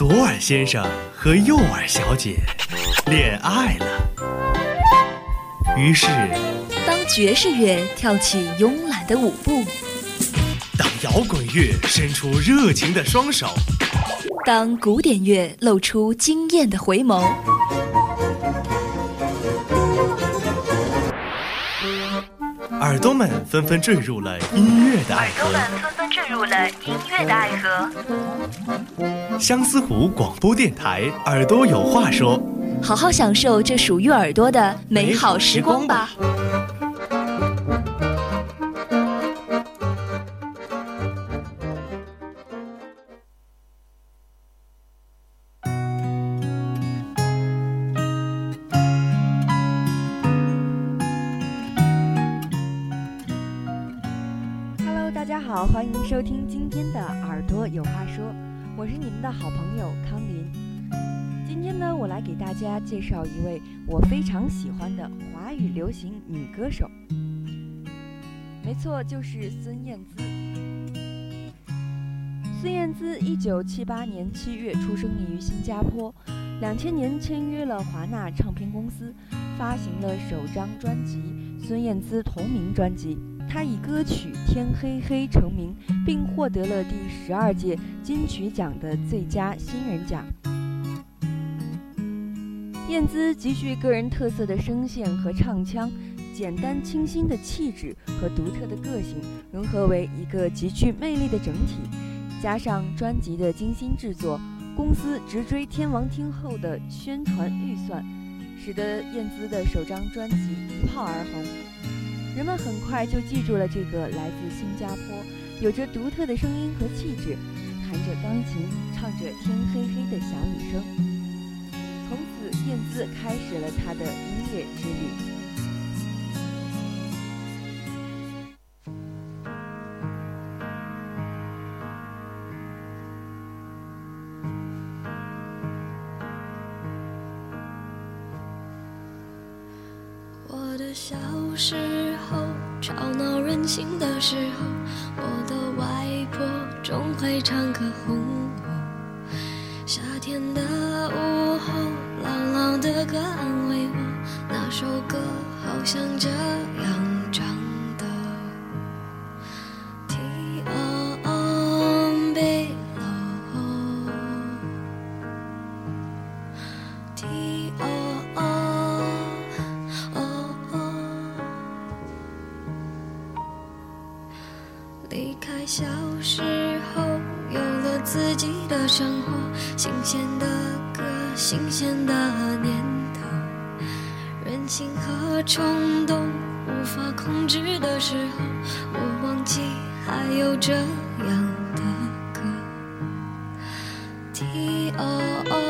左耳先生和右耳小姐恋爱了。于是，当爵士乐跳起慵懒的舞步，当摇滚乐伸出热情的双手，当古典乐露出惊艳的回眸，耳朵们纷纷坠入了音乐的爱河。纷纷坠入了音乐的爱河。相思湖广播电台，耳朵有话说。好好享受这属于耳朵的美好时光吧。今天的耳朵有话说，我是你们的好朋友康林。今天呢，我来给大家介绍一位我非常喜欢的华语流行女歌手，没错，就是孙燕姿。孙燕姿一九七八年七月出生于新加坡，两千年签约了华纳唱片公司，发行了首张专辑《孙燕姿同名专辑》。他以歌曲《天黑黑》成名，并获得了第十二届金曲奖的最佳新人奖。燕姿极具个人特色的声线和唱腔，简单清新的气质和独特的个性融合为一个极具魅力的整体，加上专辑的精心制作，公司直追天王听后的宣传预算，使得燕姿的首张专辑一炮而红。人们很快就记住了这个来自新加坡、有着独特的声音和气质，弹着钢琴、唱着天黑黑的小女生。从此，燕姿开始了她的音乐之旅。首歌好像这样。无法控制的时候，我忘记还有这样的歌。天黑咯，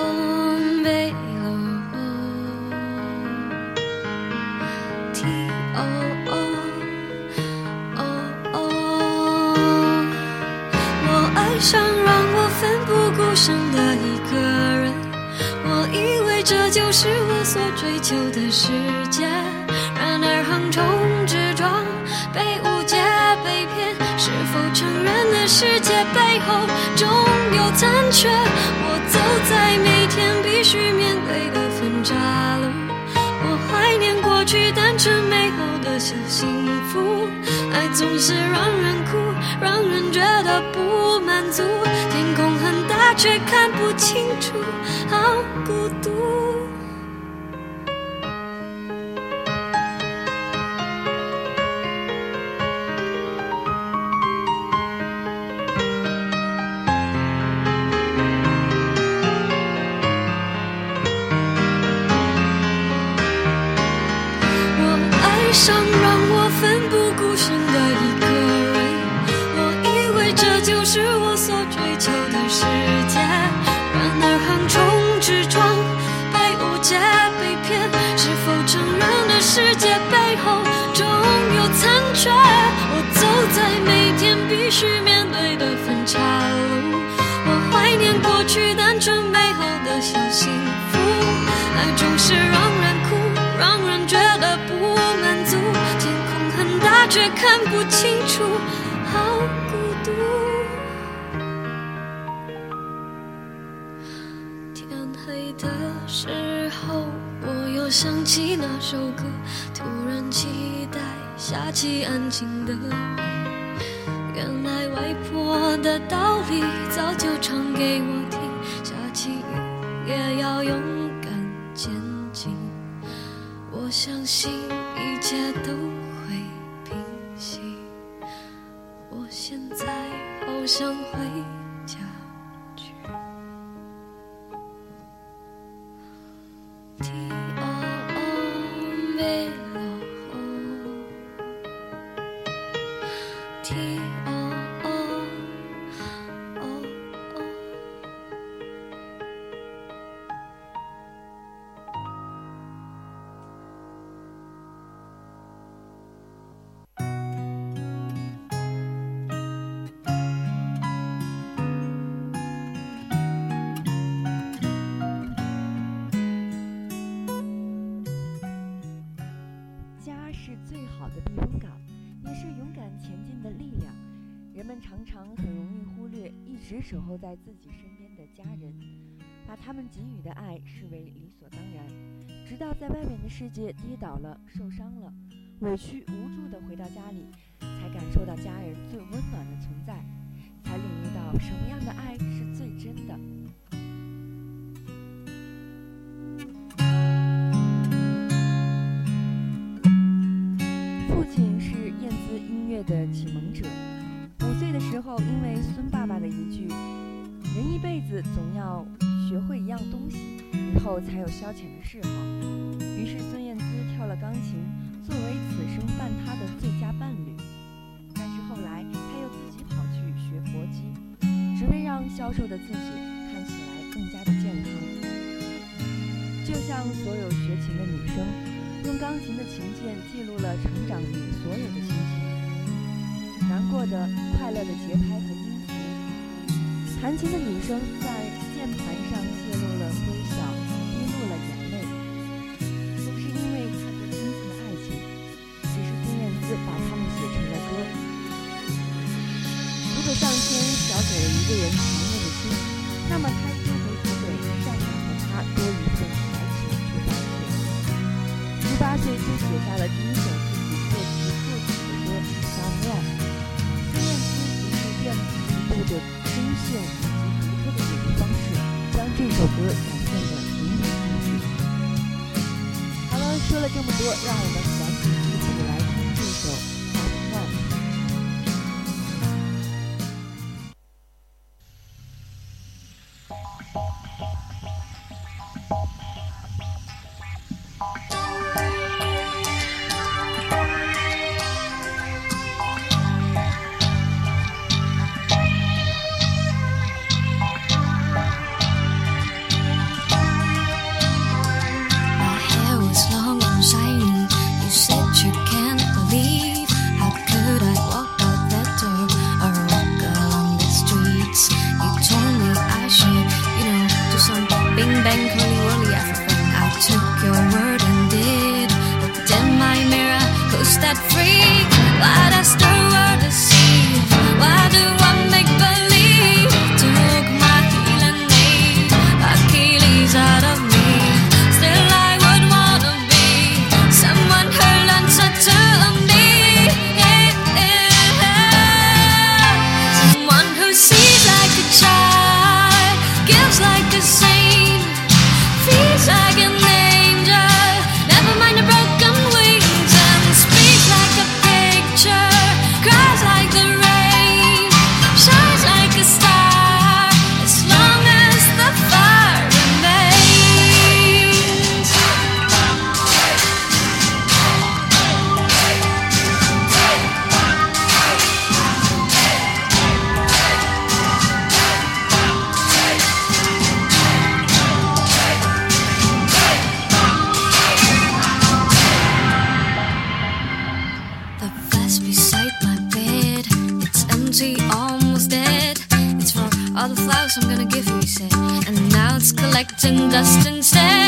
天我爱上让我奋不顾身的一个人，我以为这就是我所追求的世界。然而横冲，被骗，是否承认的世界背后总有残缺？我走在每天必须面对的分岔路，我怀念过去单纯美好的小幸福。爱总是让人哭，让人觉得不满足。天空很大，却看不清楚，好孤独。去单纯美好的小幸福。爱总是让人哭，让人觉得不满足。天空很大，却看不清楚，好孤独。天黑的时候，我又想起那首歌，突然期待下起安静的。原来外婆的道理早就唱给我，要勇敢前进。我相信一切都只守候在自己身边的家人，把他们给予的爱视为理所当然，直到在外面的世界跌倒了、受伤了、委屈无助地回到家里，才感受到家人最温暖的存在，才领悟到什么样的爱是最真的。父亲是燕姿音乐的启蒙者。五岁的时候，因为句“人一辈子总要学会一样东西，以后才有消遣的嗜好”，于是孙燕姿跳了钢琴，作为此生伴她的最佳伴侣。但是后来，她又自己跑去学搏击，只为让消瘦的自己看起来更加的健康。就像所有学琴的女生。用钢琴的琴键记录了成长里所有的心情，难过的、快乐的节拍和。弹琴的女生在键盘上泄露了微笑，滴落了眼泪，都是因为太过亲近的爱情。只是孙燕姿把它们写成了歌。如果上天少给了一个人强烈的心，那么他就会只给善良的他多一份才情去反馈。十八岁就写下了第一首线以及独特的演绎方式，将这首歌展现得淋漓尽致。好了，说了这么多，让我们 I took your word and did. Looked in my mirror, that freak? All the flowers I'm gonna give you, he said. And now it's collecting dust instead.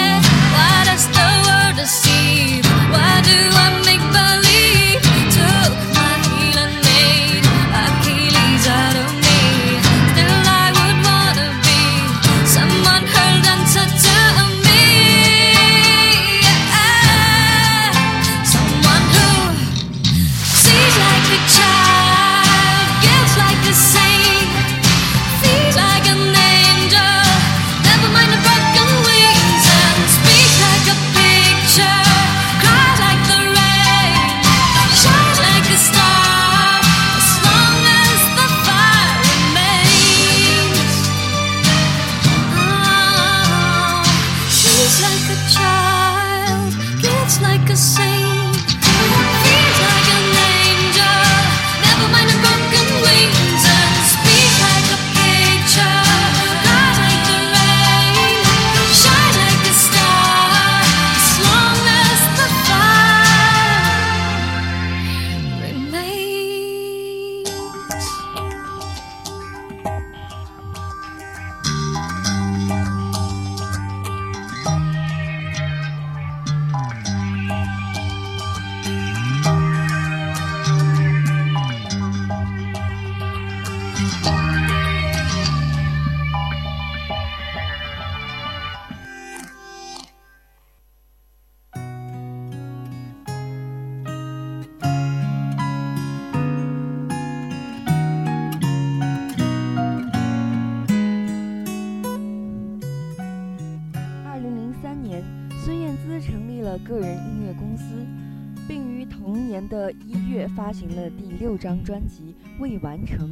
发行了第六张专辑《未完成》，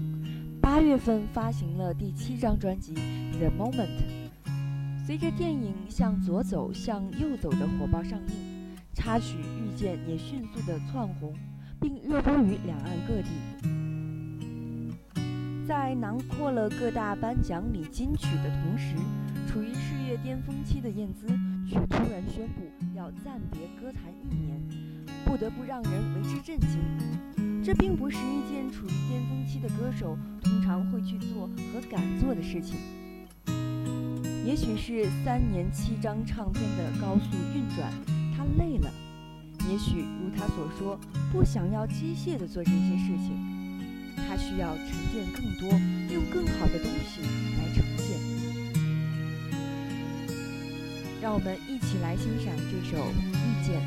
八月份发行了第七张专辑《The Moment》。随着电影《向左走，向右走》的火爆上映，插曲《遇见》也迅速的窜红，并热播于两岸各地。在囊括了各大颁奖礼金曲的同时，处于事业巅峰期的燕姿却突然宣布要暂别歌坛一年，不得不让人为之震惊。这并不是一件处于巅峰期的歌手通常会去做和敢做的事情。也许是三年七张唱片的高速运转，他累了；也许如他所说，不想要机械地做这些事情，他需要沉淀更多，用更好的东西来呈现。让我们一起来欣赏这首《遇见》。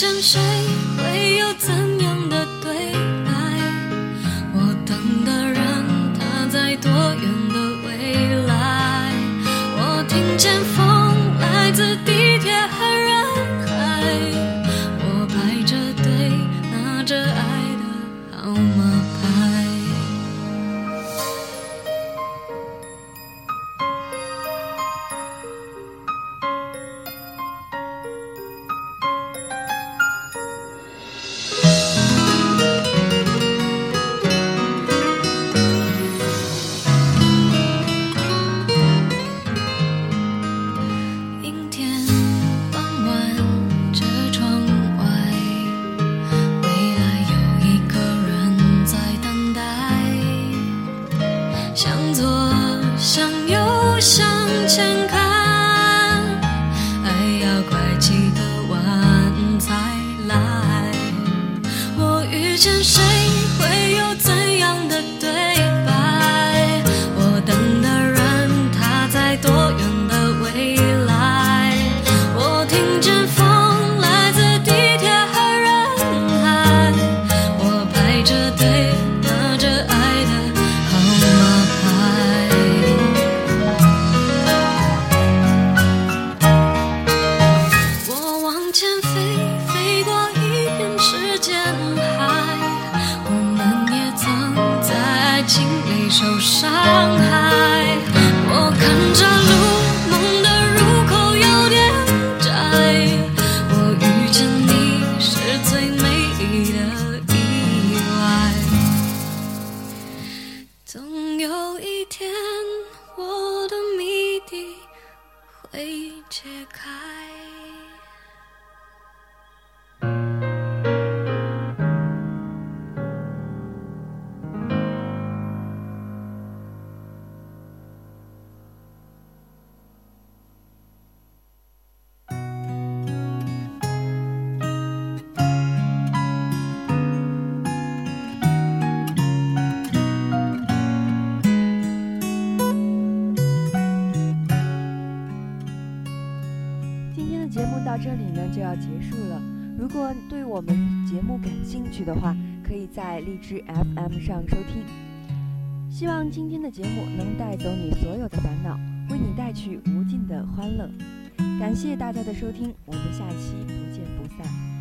我遇见谁，会有怎样的对？受伤。要结束了。如果对我们节目感兴趣的话，可以在荔枝 FM 上收听。希望今天的节目能带走你所有的烦恼，为你带去无尽的欢乐。感谢大家的收听，我们下期不见不散。